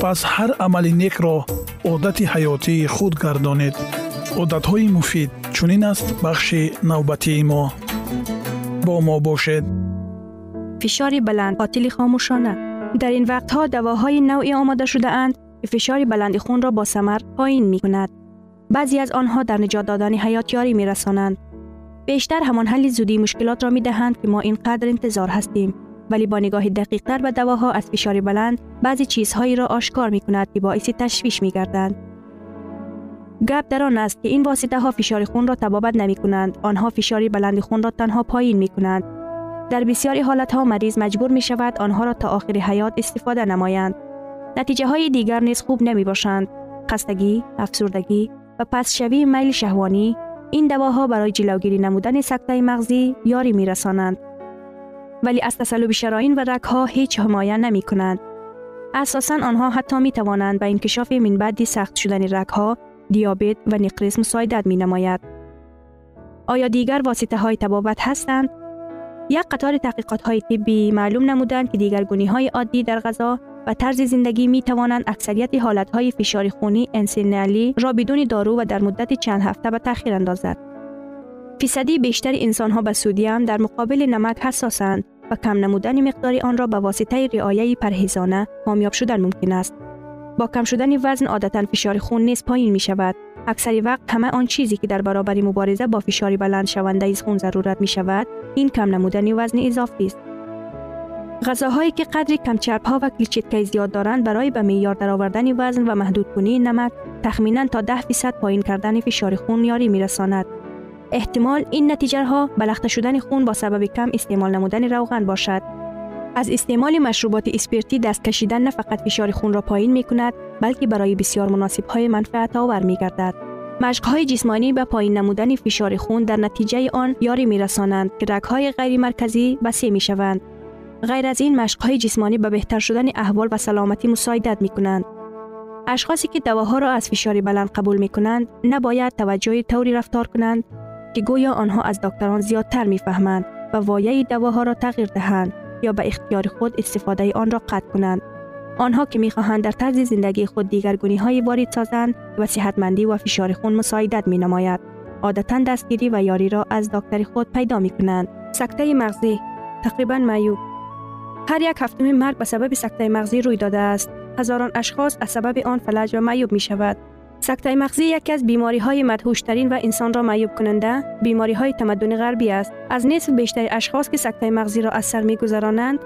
пас ҳар амали некро одати ҳаётии худ гардонед одатҳои муфид чунин аст бахши навбатии мо бо мо бошед фишори баланд қотили хомӯшона дар ин вақтҳо давоҳои навъе омода шудаанд ки фишори баланди хунро бо самар поин мекунад баъзе аз онҳо дар niҷот додани ҳаёт ёрӣ мерасонанд бештар ҳамон ҳалли зудии мушкилотро медиҳанд ки мо ин қадр интизор ҳастем вале бо нигоҳи дақиқтар ба давоҳо аз фишори баланд баъзе чизҳоеро ошкор мекунад ки боиси ташвиш мегарданд гап дар он аст ки ин воситаҳо фишори хунро табобат намекунанд онҳо фишори баланди хунро танҳо поин мекунанд дар бисёри ҳолатҳо мариз маҷбур мешавад онҳоро то охири ҳаёт истифода намоянд натиҷаҳои дигар низ хуб намебошанд хастагӣ афсурдагӣ ва пастшавии майли шаҳвонӣ ин давоҳо барои ҷиловгирӣ намудани сактаи мағзӣ ёрӣ мерасонанд ولی از تسلب شراین و رگها هیچ حمایه نمی کنند. اساساً آنها حتی می توانند به انکشاف من بعدی سخت شدن رگها، دیابت و نقرس مساعدت می نماید. آیا دیگر واسطه های تبابت هستند؟ یک قطار تحقیقات های طبی معلوم نمودند که دیگر گونی های عادی در غذا و طرز زندگی می توانند اکثریت حالت های فشار خونی انسینالی را بدون دارو و در مدت چند هفته به تاخیر اندازد. فیصدی بیشتر انسان ها به سودیم در مقابل نمک حساسند و کم نمودن مقدار آن را به واسطه رعایه پرهیزانه کامیاب شدن ممکن است. با کم شدن وزن عادتا فشار خون نیز پایین می شود. اکثر وقت همه آن چیزی که در برابر مبارزه با فشار بلند شونده از خون ضرورت می شود، این کم نمودن وزن اضافی است. غذاهایی که قدر کم چرب ها و کلیچیتکای زیاد دارند برای به معیار درآوردن وزن و محدود کنی نمک تخمینا تا 10 درصد پایین کردن فشار خون یاری می رساند. احتمال این نتیجه ها بلخته شدن خون با سبب کم استعمال نمودن روغن باشد. از استعمال مشروبات اسپرتی دست کشیدن نه فقط فشار خون را پایین می کند بلکه برای بسیار مناسب های منفعت آور می گردد. مشق های جسمانی به پایین نمودن فشار خون در نتیجه آن یاری می رسانند که رگ های غیر مرکزی بسیع می شوند. غیر از این مشق های جسمانی به بهتر شدن احوال و سلامتی مساعدت می کنند. اشخاصی که دواها را از فشار بلند قبول می کنند نباید توجه طوری رفتار کنند که گویا آنها از دکتران زیادتر می‌فهمند و وایه دواها را تغییر دهند یا به اختیار خود استفاده آن را قطع کنند. آنها که می‌خواهند در طرز زندگی خود دیگرگونی های وارد سازند و صحتمندی و فشار خون مساعدت می نماید عادتا دستگیری و یاری را از دکتر خود پیدا می کنند سکته مغزی تقریبا معیوب. هر یک هفتم مرگ به سبب سکته مغزی روی داده است. هزاران اشخاص از سبب آن فلج و معیوب می شود سکته مغزی یکی از بیماری های مدهوش ترین و انسان را معیوب کننده بیماری های تمدن غربی است از نصف بیشتر اشخاص که سکته مغزی را از سر می گذرانند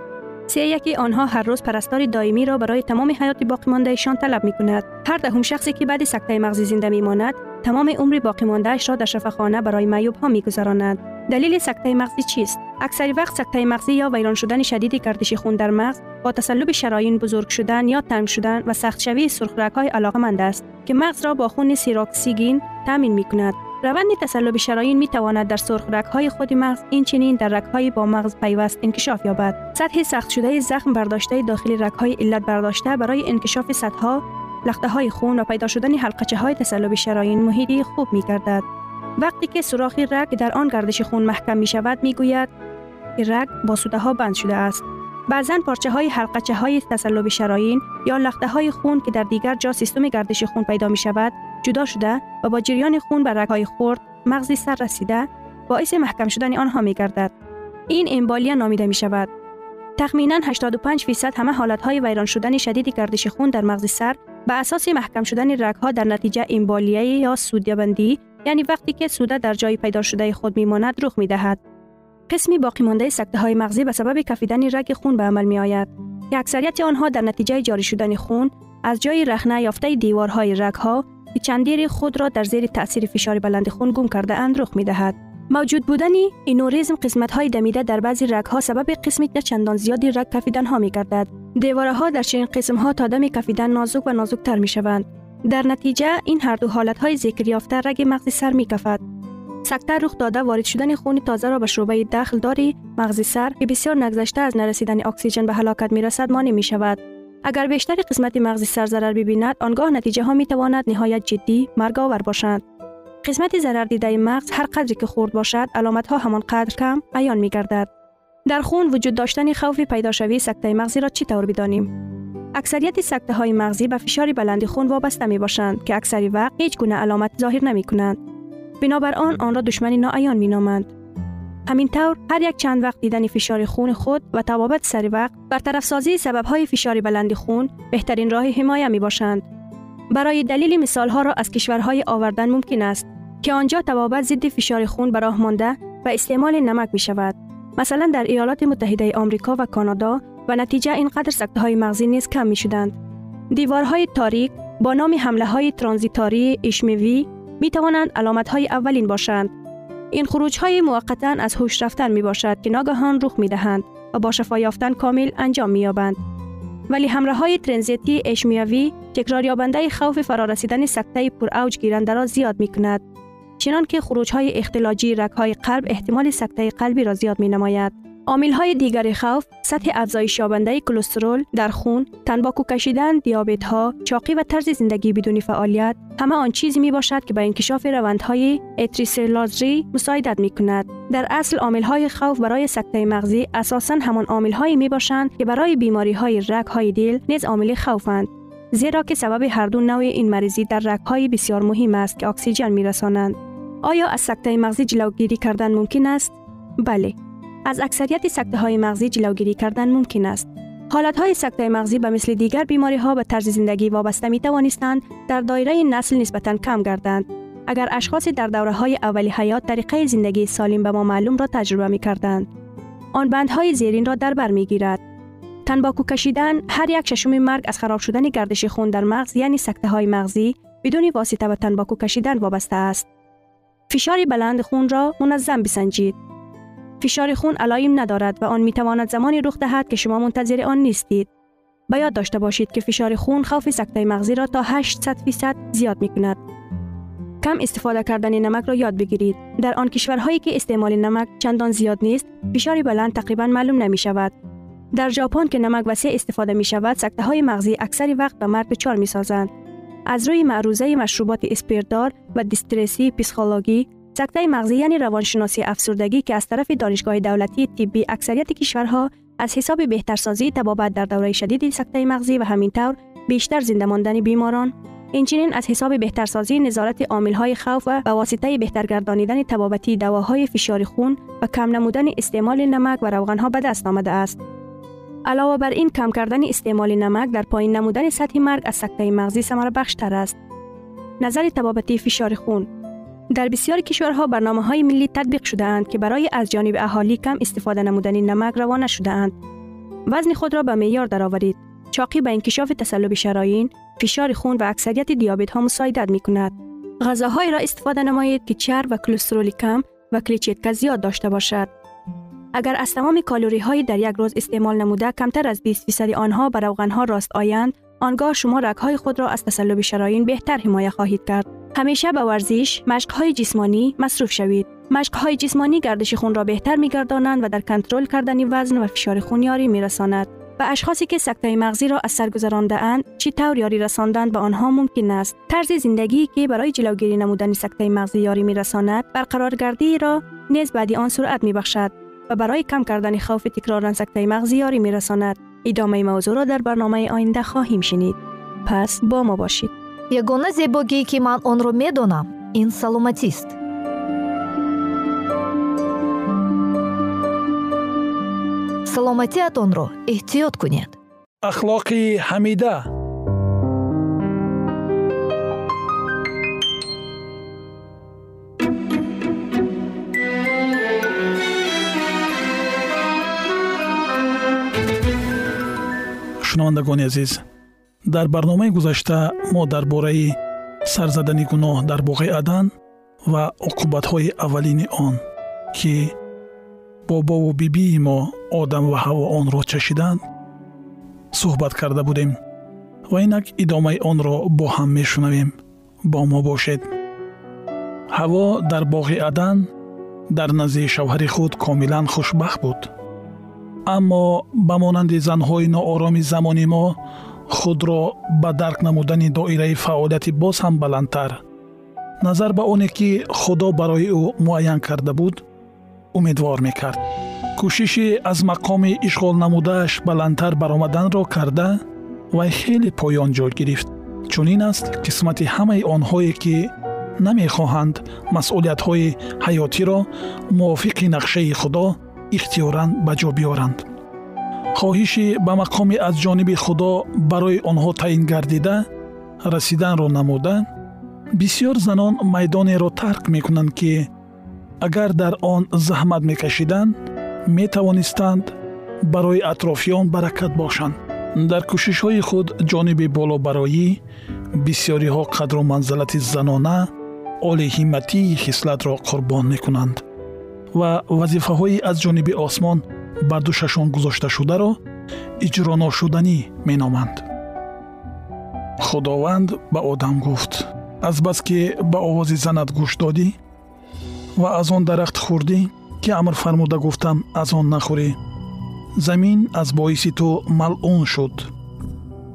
سه یکی آنها هر روز پرستار دائمی را برای تمام حیات باقی مانده ایشان طلب می کند. هر دهم شخصی که بعد سکته مغزی زنده می ماند، تمام عمر باقی مانده را در شفاخانه برای معیوب ها می گذراند. دلیل سکته مغزی چیست؟ اکثر وقت سکته مغزی یا ویران شدن شدید گردش خون در مغز با تسلب شرايین بزرگ شدن یا تنگ شدن و سخت شوی سرخ های علاقمند است که مغز را با خون سیراکسیگین تامین می کند. روند تسلب شرايین می تواند در سرخ های خود مغز این چنین در های با مغز پیوست انکشاف یابد. سطح سخت شده زخم برداشته داخل های علت برداشته برای انکشاف سطح لخته های خون و پیدا شدن حلقچه های تسلب شرايین محیطی خوب می گردد. وقتی که سوراخ رگ در آن گردش خون محکم می شود می گوید که رگ با سوده ها بند شده است. بعضا پارچه های حلقچه های تسلب شرايین یا لخته های خون که در دیگر جا سیستم گردش خون پیدا می شود جدا شده و با جریان خون به رگهای خرد مغزی سر رسیده باعث محکم شدن آنها می گردد. این امبالیا نامیده می شود. تخمینا 85 فیصد همه حالت های ویران شدن شدید گردش خون در مغز سر به اساس محکم شدن رگ ها در نتیجه امبالیه یا سودیابندی یعنی وقتی که سوده در جای پیدا شده خود میماند رخ می دهد. قسمی باقی مانده سکته های مغزی به سبب کفیدن رگ خون به عمل می آید که اکثریت آنها در نتیجه جاری شدن خون از جای رخنه یافته دیوارهای رگ ها که چندیر خود را در زیر تاثیر فشار بلند خون گم کرده اند رخ می دهد. موجود بودن اینوریزم قسمت های دمیده در بعضی رگ ها سبب قسمی نه چندان زیادی رگ کفیدن ها می گردد. دیواره ها در چنین قسم ها تا دم کفیدن نازک و نازک تر می شوند. در نتیجه این هر دو حالت های ذکر یافته رگ مغزی سر می کفد. سکته رخ داده وارد شدن خون تازه را به شعبه داخل داری مغزی سر که بسیار نگذشته از نرسیدن اکسیژن به هلاکت می رسد مانع می شود. اگر بیشتر قسمت مغزی سر ضرر ببیند آنگاه نتیجه ها می تواند نهایت جدی مرگ آور باشند. قسمت ضرر دیده مغز هر قدری که خورد باشد علامت ها همان قدر کم عیان می گردد. در خون وجود داشتن خوف پیدا شوی سکته مغزی را چی طور بدانیم؟ اکثریت سکته های مغزی به فشار بلند خون وابسته می باشند که اکثری وقت هیچ گونه علامت ظاهر نمی کنند. بنابر آن آن را دشمنی ناعیان می نامند. همین طور هر یک چند وقت دیدن فشار خون خود و توابط سری وقت برطرف سازی سبب های فشار بلند خون بهترین راه حمایه می باشند. برای دلیل مثال ها را از کشورهای آوردن ممکن است که آنجا توابط ضد فشار خون به راه مانده و استعمال نمک می شود. مثلا در ایالات متحده آمریکا و کانادا و نتیجه اینقدر سکته های مغزی نیز کم می شدند. دیوارهای تاریک با نام حمله های ترانزیتاری اشمیوی می توانند علامت های اولین باشند. این خروج های موقتا از هوش رفتن می باشد که ناگهان رخ می دهند و با شفا یافتن کامل انجام می یابند. ولی حمله های ترانزیتی اشمیوی تکرار یابنده خوف فرارسیدن سکته پر اوج گیرنده را زیاد می کند. چنان که خروج های اختلاجی رگ های قلب احتمال سکته قلبی را زیاد می نماید. عامل های دیگر خوف سطح افزایش یابنده کلسترول در خون، تنباکو کشیدن، دیابت ها، چاقی و طرز زندگی بدون فعالیت همه آن چیزی می باشد که به انکشاف روندهای اتریسلازری مساعدت می کند. در اصل عامل های خوف برای سکته مغزی اساسا همان عامل هایی می باشند که برای بیماری های رگ های دل نیز عامل خوفند. زیرا که سبب هر دو نوع این مریضی در رگ های بسیار مهم است که اکسیژن می رسانند. آیا از سکته مغزی جلوگیری کردن ممکن است؟ بله. از اکثریت سکته های مغزی جلوگیری کردن ممکن است. حالت های سکته مغزی به مثل دیگر بیماری ها به طرز زندگی وابسته می توانستند در دایره نسل نسبتا کم گردند. اگر اشخاص در دوره های اولی حیات طریقه زندگی سالم به ما معلوم را تجربه می کردند. آن بندهای زیرین را در بر می گیرد. تنباکو کشیدن هر یک ششم مرگ از خراب شدن گردش خون در مغز یعنی سکته های مغزی بدون واسطه به تنباکو کشیدن وابسته است. فشار بلند خون را منظم بسنجید. فشار خون علایم ندارد و آن می تواند زمانی رخ دهد که شما منتظر آن نیستید. به یاد داشته باشید که فشار خون خوف سکته مغزی را تا 800 فیصد زیاد می کند. کم استفاده کردن نمک را یاد بگیرید. در آن کشورهایی که استعمال نمک چندان زیاد نیست، فشار بلند تقریبا معلوم نمی شود. در ژاپن که نمک وسیع استفاده می شود، سکته های مغزی اکثر وقت به مرگ چار می سازند. از روی معروضه مشروبات اسپیردار و دیسترسی پسیخولوژی سکته مغزی یعنی روانشناسی افسردگی که از طرف دانشگاه دولتی طبی اکثریت کشورها از حساب بهترسازی تبابت در دوره شدید سکته مغزی و همینطور بیشتر زنده ماندن بیماران اینچنین از حساب بهترسازی نظارت های خوف و به واسطه بهترگردانیدن تبابتی دواهای فشار خون و کم نمودن استعمال نمک و روغنها به دست آمده است. علاوه بر این کم کردن استعمال نمک در پایین نمودن سطح مرگ از سکته مغزی ثمره بخشتر است. نظر تبابتی فشار خون در بسیار کشورها برنامه های ملی تطبیق شده اند که برای از جانب اهالی کم استفاده نمودن نمک روانه شده اند. وزن خود را به معیار درآورید. چاقی به انکشاف تصلب شرايین، فشار خون و اکثریت دیابت ها مساعدت می کند. غذاهایی را استفاده نمایید که چرب و کلسترول کم و کلیچیتکا زیاد داشته باشد. اگر از تمام کالوری های در یک روز استعمال نموده کمتر از 20 فیصد آنها بر روغن ها راست آیند آنگاه شما رگ های خود را از تصلب شرايین بهتر حمایه خواهید کرد. همیشه به ورزش مشق های جسمانی مصروف شوید. مشق های جسمانی گردش خون را بهتر میگردانند و در کنترل کردن وزن و فشار خون یاری میرساند. به اشخاصی که سکته مغزی را از سر گذرانده اند چی طور یاری رساندن به آنها ممکن است. طرز زندگی که برای جلوگیری نمودن سکته مغزی یاری میرساند برقرارگردی را نیز بعدی آن سرعت میبخشد. و برای کم کردن خوف تکرار سکته مغزی یاری می رساند. ادامه موضوع را در برنامه آینده خواهیم شنید. پس با ما باشید. یگانه زیباگی که من آن را می دانم این سلامتی است. سلامتیتان رو احتیاط کنید. اخلاقی حمیده шунавандагони азиз. Дар барномаи гузашта мо дар бораи сарзадани гуноҳ дар боғи адан ва оқубатҳои аввалини он ки бобову бибии мо одам ва ҳаво онро чашиданд суҳбат карда будем ва инак идомаи онро бо ҳам мешунавем. Бо мо бошед. Ҳаво дар боғи адан дар назди шавҳари худ комилан хушбахт буд аммо ба монанди занҳои ноороми замони мо худро ба дарк намудани доираи фаъолияти боз ҳам баландтар. Назар ба оне ки худо барои ӯ муайян карда буд умедвор мекард. Кӯшиши аз мақоми ишғол намудааш баландтар баромаданро карда вай хеле поён ҷой гирифт. Чунин аст қисмати ҳамаи онҳое ки намехоҳанд масъулиятҳои ҳаётиро мувофиқи нақшаи худо ихтиёран ба ҷо биёранд. Хоҳиши ба мақоми аз ҷониби худо барои онҳо таъин гардида расиданро намуда бисьёр занон майдонеро тарк мекунанд ки агар дар он заҳмат мекашиданд метавонистанд барои атрофиён баракат бошанд. Дар кӯшишҳои худ ҷониби болобароӣ бисьёриҳо қадру манзалати занона олиҳиматии хислатро қурбон мекунанд ва вазифаҳои аз ҷониби осмон бар душашон гузошташударо иҷроношуданӣ меноманд. Худованд ба одам гуфт. Азбаски ба овози занат гӯш додӣ ва аз он дарахт хӯрдӣ ки амр фармуда гуфтам аз он нахӯрӣ замин аз боиси ту малъун шуд.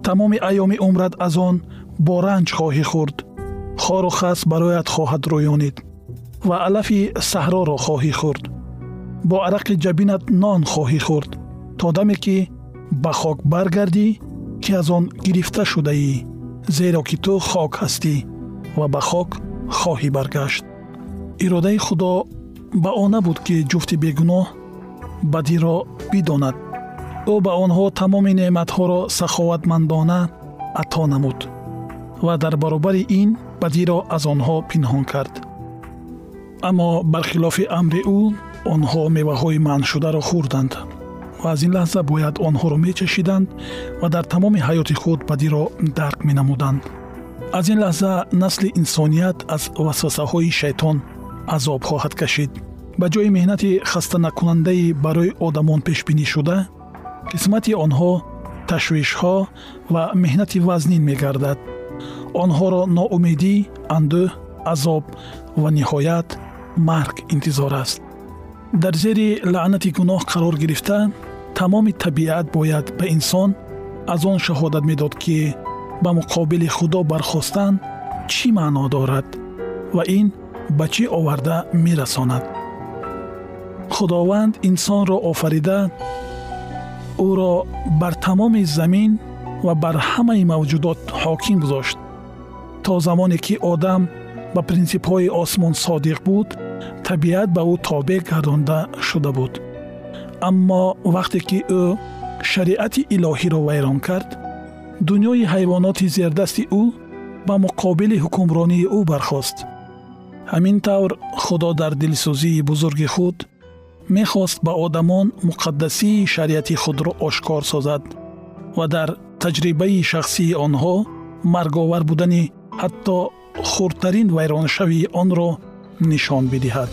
Тамоми айёми умрат аз он бо ранҷ хоҳӣ хӯрд хору хас барояд хоҳад рӯёнид ва алафи саҳроро хоҳӣ хӯрд. Бо арақи ҷабинат нон хоҳӣ хӯрд то даме ки ба хок баргардӣ ки аз он гирифта шудаӣ зеро ки ту хок ҳастӣ ва ба хок хоҳӣ баргашт. Иродаи худо ба он набуд ки ҷуфти бегуноҳ бадиро бидонад. Ӯ ба онҳо тамоми неъматҳоро саховатмандона ато намуд ва дар баробари ин бадиро аз онҳо пинҳон кард аммо бархилофи амри ӯ онҳо меваҳои манъшударо хӯрданд ва аз ин лаҳза бояд онҳоро мечашиданд ва дар тамоми ҳаёти худ бадиро дарк менамуданд. Аз ин лаҳза насли инсоният аз васвасаҳои шайтон азоб хоҳад кашид. Ба ҷои меҳнати хастанакунандаи барои одамон пешбинӣшуда қисмати онҳо ташвишҳо ва меҳнати вазнин мегардад. Онҳоро ноумедӣ андӯҳ азоб ва ниҳоят марг интизор аст. Дар зери лаънати гуноҳ қарор гирифта тамоми табиат бояд ба инсон аз он шаҳодат медод ки ба муқобили худо бархостан чӣ маъно дорад ва ин ба чӣ оварда мерасонад. Худованд инсонро офарида ӯро бар тамоми замин ва бар ҳамаи мавҷудот ҳоким гузошт. То замоне ки одам ба принсипҳои осмон содиқ буд табиат ба ӯ тобеъ гардонда шуда буд. Аммо вақте ки ӯ шариати илоҳиро вайрон кард дунёи ҳайвоноти зердасти ӯ ба муқобили ҳукмронии ӯ бархост. Ҳамин тавр худо дар дилсӯзии бузурги худ мехост ба одамон муқаддасии шариати худро ошкор созад ва дар таҷрибаи шахсии онҳо марговар будани ҳатто хурдтарин вайроншавии онро нишон бидиҳад.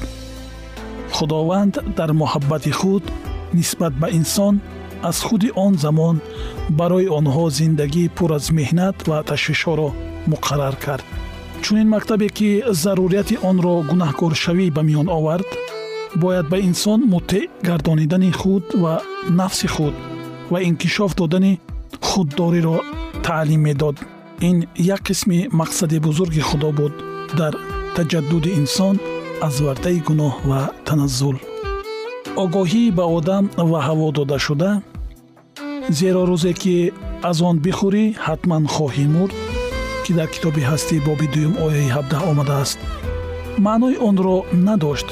Худованд дар муҳаббати худ нисбат ба инсон аз худи он замон барои онҳо зиндагии пур аз меҳнат ва ташвишҳоро муқаррар кард. Чунин мактабе ки зарурияти онро гунаҳкоршавӣ ба миён овард бояд ба инсон муттеъ гардонидани худ ва нафси худ ва инкишоф додани худдориро таълим медод. Ин як қисми мақсади бузурги худо буд дар таҷаддуди инсон аз вардаи гуноҳ ва таназзул. Огоҳӣ ба одам ва ҳаво додашуда зеро рӯзе ки аз он бихӯрӣ ҳатман хоҳӣ мурд ки дар китоби ҳастӣ боби дуюм ояи 17 омадааст. Маънои онро надошт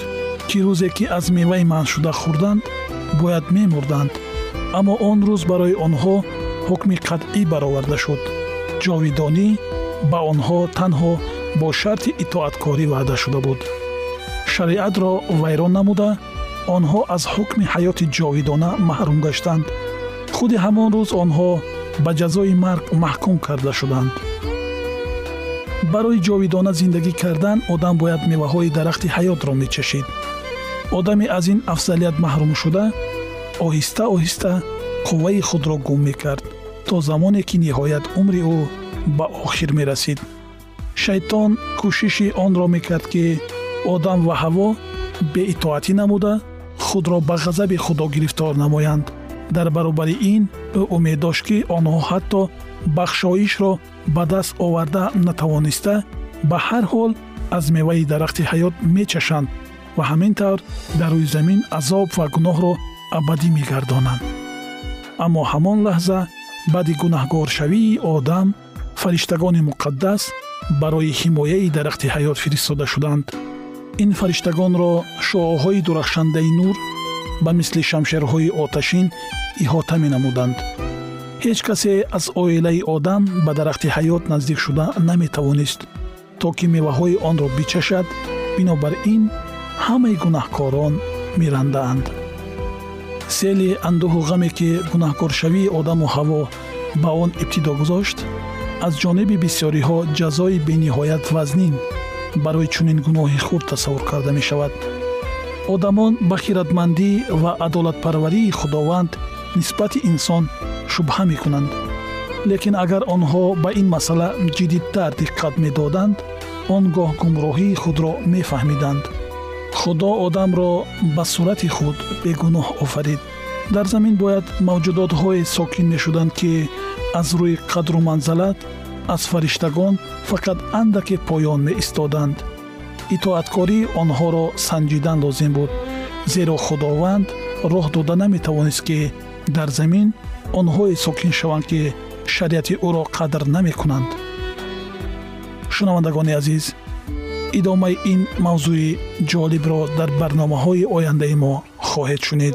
ки рӯзе ки аз меваи манъшуда хӯрданд бояд мемурданд. Аммо он рӯз барои онҳо ҳукми қатъӣ бароварда шуд. Ҷовидонӣ ба онҳо танҳо бо шарти итоаткорӣ ваъда шуда буд. Шариатро вайрон намуда онҳо аз ҳукми ҳаёти ҷовидона маҳрум гаштанд. Худи ҳамон рӯз онҳо ба ҷазои марг маҳкум карда шуданд. Барои ҷовидона зиндагӣ кардан одам бояд меваҳои дарахти ҳаётро мечашид одаме аз ин афзалият маҳрум шуда оҳиста оҳиста қувваи худро гум мекард то замоне ки ниҳоят умри ӯ ба охир мерасид шайтон кӯшиши онро мекард ки одам ва ҳаво беитоатӣ намуда худро ба ғазаби худо гирифтор намоянд. Дар баробари ин ӯ умед дошт ки онҳо ҳатто бахшоишро ба даст оварда натавониста ба ҳар ҳол аз меваи дарахти ҳаёт мечашанд ва ҳамин тавр дар рӯи замин азоб ва гуноҳро абадӣ мегардонанд. Аммо ҳамон лаҳза баъди гунаҳгоршавии одам фариштагони муқаддас барои ҳимояи дарахти ҳаёт фиристода шуданд. Ин фариштагонро шуоҳои дурахшандаи нур ба мисли шамшерҳои оташин иҳота менамуданд. Ҳеҷ касе аз оилаи одам ба дарахти ҳаёт наздик шуда наметавонист то ки меваҳои онро бичашад бинобар ин ҳамаи гунаҳкорон мерандаанд сели андӯҳу ғаме ки гунаҳкоршавии одаму ҳаво ба он ибтидо гузошт аз ҷониби бисёриҳо ҷазои бениҳоят вазнин барои чунин гуноҳи хурд тасаввур карда мешавад. одамон ба хиратмандӣ ва адолатпарварии худованд нисбати инсон шубҳа мекунанд. лекин агар онҳо ба ин масъала ҷиддитар диққат медоданд он гоҳ гумроҳии худро мефаҳмиданд. худо одамро ба сурати худ бегуноҳ офарид. дар замин бояд мавҷудотҳое сокин мешуданд ки аз рӯи қадру манзалат аз фариштагон фақат андаке поён меистоданд. Итоаткории онҳоро санҷидан лозим буд. Зеро худованд роҳ дода наметавонист ки дар замин онҳое сокин шаванд ки шариати ӯро қадр намекунанд. Шунавандагони азиз идомаи ин мавзӯи ҷолибро дар барномаҳои ояндаи мо хоҳед шунид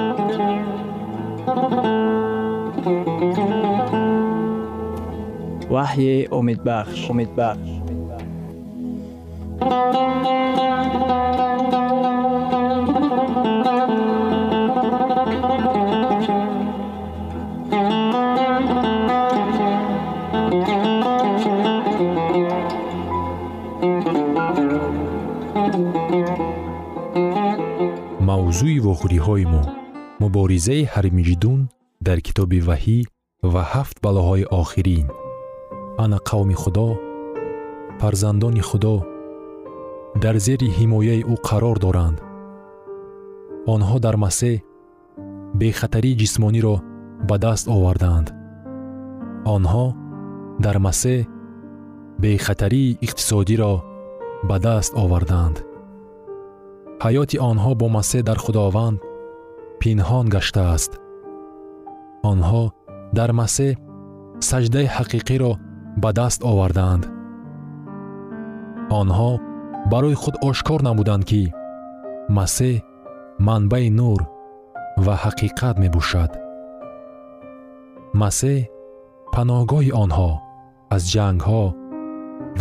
ваҳйи умедбахш умедбахш мавзӯи вохӯриҳои мо. Муборизаи ҳармиҷидун дар китоби ваҳӣ ва ҳафт балоҳои охирин. Ана қавми худо фарзандони худо дар зери ҳимояи ӯ қарор доранд. Онҳо дар масеҳ бехатарии ҷисмониро ба даст овардаанд онҳо дар масеҳ бехатарии иқтисодиро ба даст овардаанд ҳаёти онҳо бо масеҳ дар худованд пинҳон гаштааст онҳо дар масеҳ саҷдаи ҳақиқиро ба даст овардаанд. онҳо барои худ ошкор намуданд ки масеҳ манбаи нур ва ҳақиқат мебошад. масеҳ паноҳгоҳи онҳо аз ҷангҳо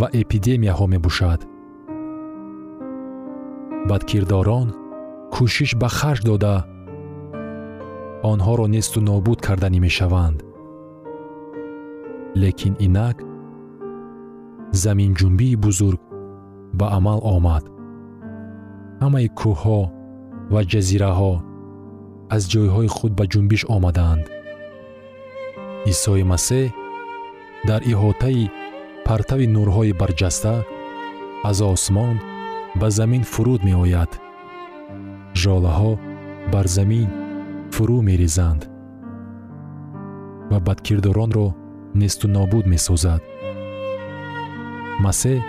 ва эпидемияҳо мебошад. бадкирдорон кӯшиш ба харҷ дода онҳоро несту нобуд карданӣ мешаванд. Лекин инак заминҷунбии бузург ба амал омад. Ҳамаи кӯҳҳо ва ҷазираҳо аз ҷойҳои худ ба ҷунбиш омаданд. Исои масеҳ дар иҳотаи партави нурҳои барҷаста аз осмон ба замин фуруд меояд. Жолаҳо бар замин фурӯ мерезанд ва бадкирдоронро несту нобуд месозад. Масеҳ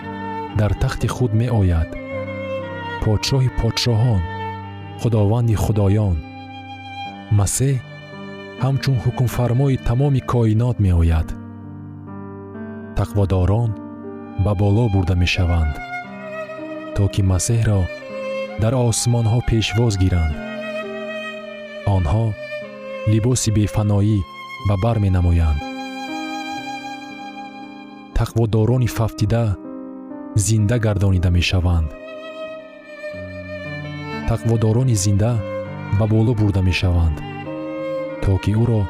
дар тахти худ меояд. Подшоҳи подшоҳон худованди худоён. Масеҳ ҳамчун ҳукмфармои тамоми коинот меояд. Тақводорон ба боло бурда мешаванд то ки масеҳро дар осмонҳо пешвоз гиранд онҳо либоси бефаноӣ ба бар менамоянд. Тақводорони фафтида зинда гардонида мешаванд. Тақводорони зинда ба боло бурда мешаванд то ки ӯро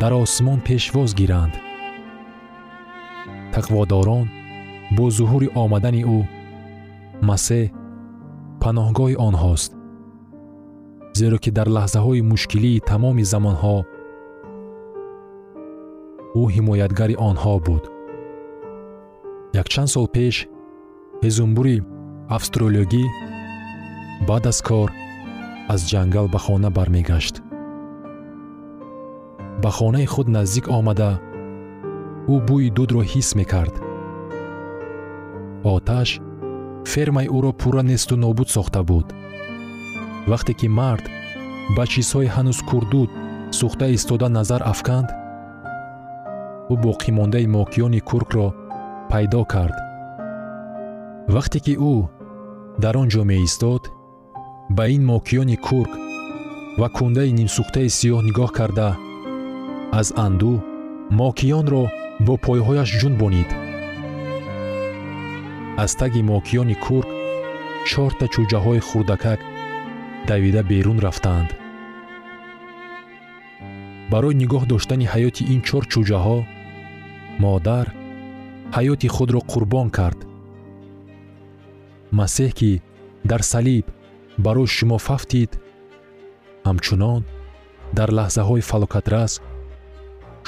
дар осмон пешвоз гиранд. Тақводорон бо зуҳури омадани ӯ масеҳ паноҳгоҳи онҳост зеро ки дар лаҳзаҳои мушкилии тамоми замонҳо ӯ ҳимоятгари онҳо буд. якчанд сол пеш ҳезумбури австралиёгӣ баъд аз кор аз ҷангал ба хона бармегашт. ба хонаи худ наздик омада ӯ бӯи дудро ҳис мекард. оташ фермаи ӯро пурра несту нобуд сохта буд вақте ки мард ба чизҳои ҳанӯз курдуд сӯхта истода назар афканд ӯ боқимондаи мокиёни куркро пайдо кард. Вақте ки ӯ дар он ҷо меистод ба ин мокиёни курк ва кундаи нимсӯхтаи сиёҳ нигоҳ карда аз андӯ мокиёнро бо пойҳояш ҷунбонид аз таги мокиёни курк чорта чӯҷаҳои хурдакак давида берун рафтаанд. Барои нигоҳ доштани ҳаёти ин чор чӯҷаҳо модар ҳаёти худро қурбон кард. Масеҳ ки дар салиб барои шумо фафтид ҳамчунон дар лаҳзаҳои фалокатрас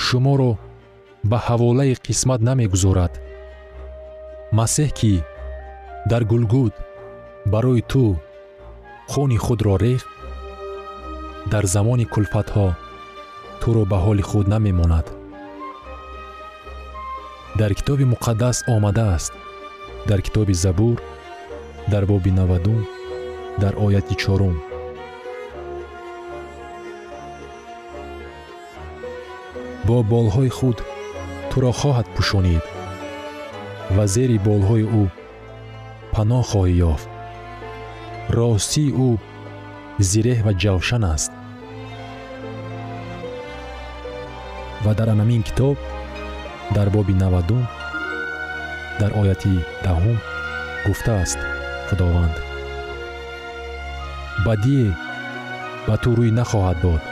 шуморо ба ҳаволаи қисмат намегузорад. Масеҳ ки дар гулгуд барои ту хуни худро рехт дар замони кулфатҳо туро ба ҳоли худ намемонад. Дар китоби муқаддас омадааст дар китоби забур дар боби навадум дар ояти чорум. Бо болҳои худ туро хоҳад пӯшонид ва зери болҳои ӯ паноҳ хоҳӣ ёфт ростии ӯ зиреҳ ва ҷавшан аст ва дар анамин китоб дар боби навадум дар ояти даҳум гуфтааст худованд бадие ба ту рӯй нахоҳад дод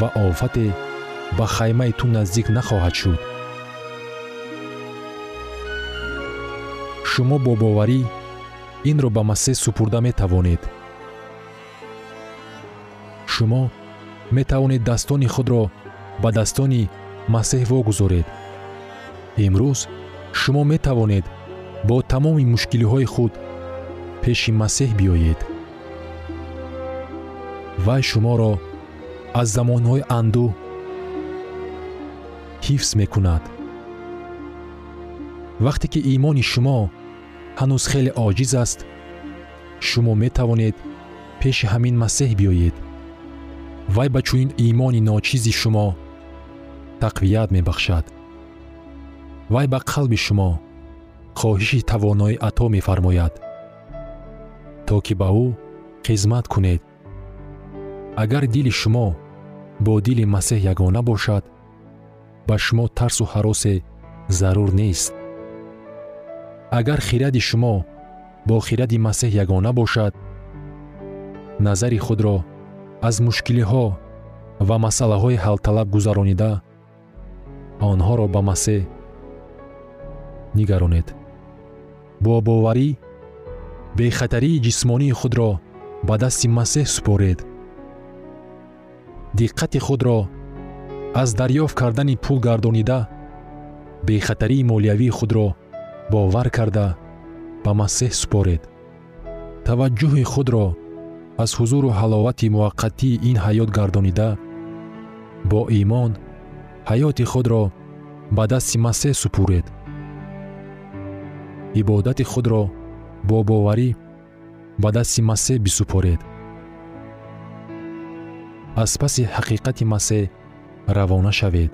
ва офате ба хаймаи ту наздик нахоҳад шуд шумо бо боварӣ инро ба масеҳ супурда метавонед. Шумо метавонед дастони худро ба дастони масеҳ вогузоред. Имрӯз шумо метавонед бо тамоми мушкилиҳои худ пеши масеҳ биёед. Вай шуморо аз замонҳои андӯҳ ҳифз мекунад. Вақте ки имони шумо ҳанӯз хеле оҷиз аст. Шумо метавонед пеши ҳамин масеҳ биёед. Вай ба чунин имони ночизи шумо тақвият мебахшад. Вай ба қалби шумо хоҳиши тавоноӣ ато мефармояд. То ки ба ӯ хизмат кунед. Агар дили шумо бо дили масеҳ ягона бошад ба шумо тарсу ҳаросе зарур нест агар хиради шумо бо хиради масеҳ ягона бошад назари худро аз мушкилиҳо ва масъалаҳои ҳалталаб гузаронида онҳоро ба масеҳ нигаронед. Бо боварӣ бехатарии ҷисмонии худро ба дасти масеҳ супоред. Диққати худро аз дарёфт кардани пул гардонида бехатарии молиявии худро бовар карда ба масеҳ супоред. Таваҷҷӯҳи худро аз ҳузуру ҳаловати муваққатии ин ҳаёт гардонида бо имон ҳаёти худро ба дасти масеҳ супуред ибодати худро бо боварӣ ба дасти масеҳ бисупоред. Аз паси ҳақиқати масеҳ равона шавед.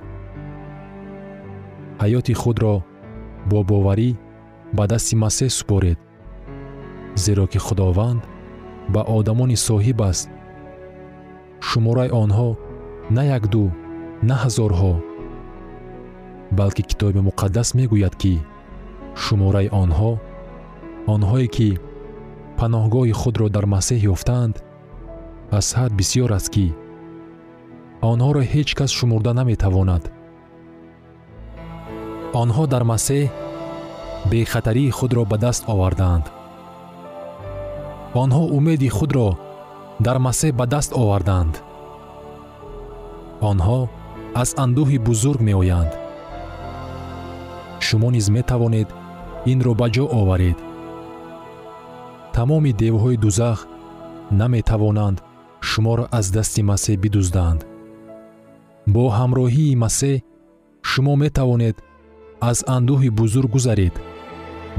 Ҳаёти худро бо боварӣ ба дасти масеҳ супоред зеро ки худованд ба одамони соҳиб аст. Шумораи онҳо на якду на ҳазорҳо. Балки китоби муқаддас мегӯяд ки шумораи онҳо онҳое ки паноҳгоҳи худро дар масеҳ ёфтаанд аз ҳад бисьёр аст ки онҳоро ҳеҷ кас шумурда наметавонад. Онҳо дар масеҳ бехатарии худро ба даст овардаанд онҳо умеди худро дар масеҳ ба даст овардаанд онҳо аз андӯҳи бузург меоянд. Шумо низ метавонед инро ба ҷо оваред. Тамоми девҳои дузах наметавонанд шуморо аз дасти масеҳ бидуздаанд. Бо ҳамроҳии масеҳ шумо метавонед аз андӯҳи бузург гузаред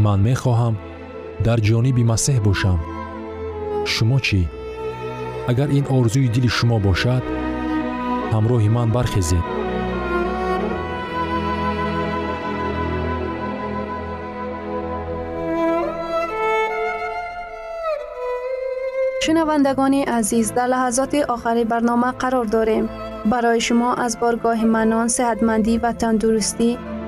ман мехоҳам дар ҷониби масеҳ бошам шумо чӣ агар ин орзуи дили шумо бошад ҳамроҳи ман бархезед шунавандагони азиз дар лаҳазоти охари барнома қарор дорем барои шумо аз боргоҳи манон сеҳатмандӣ ва тандурустӣ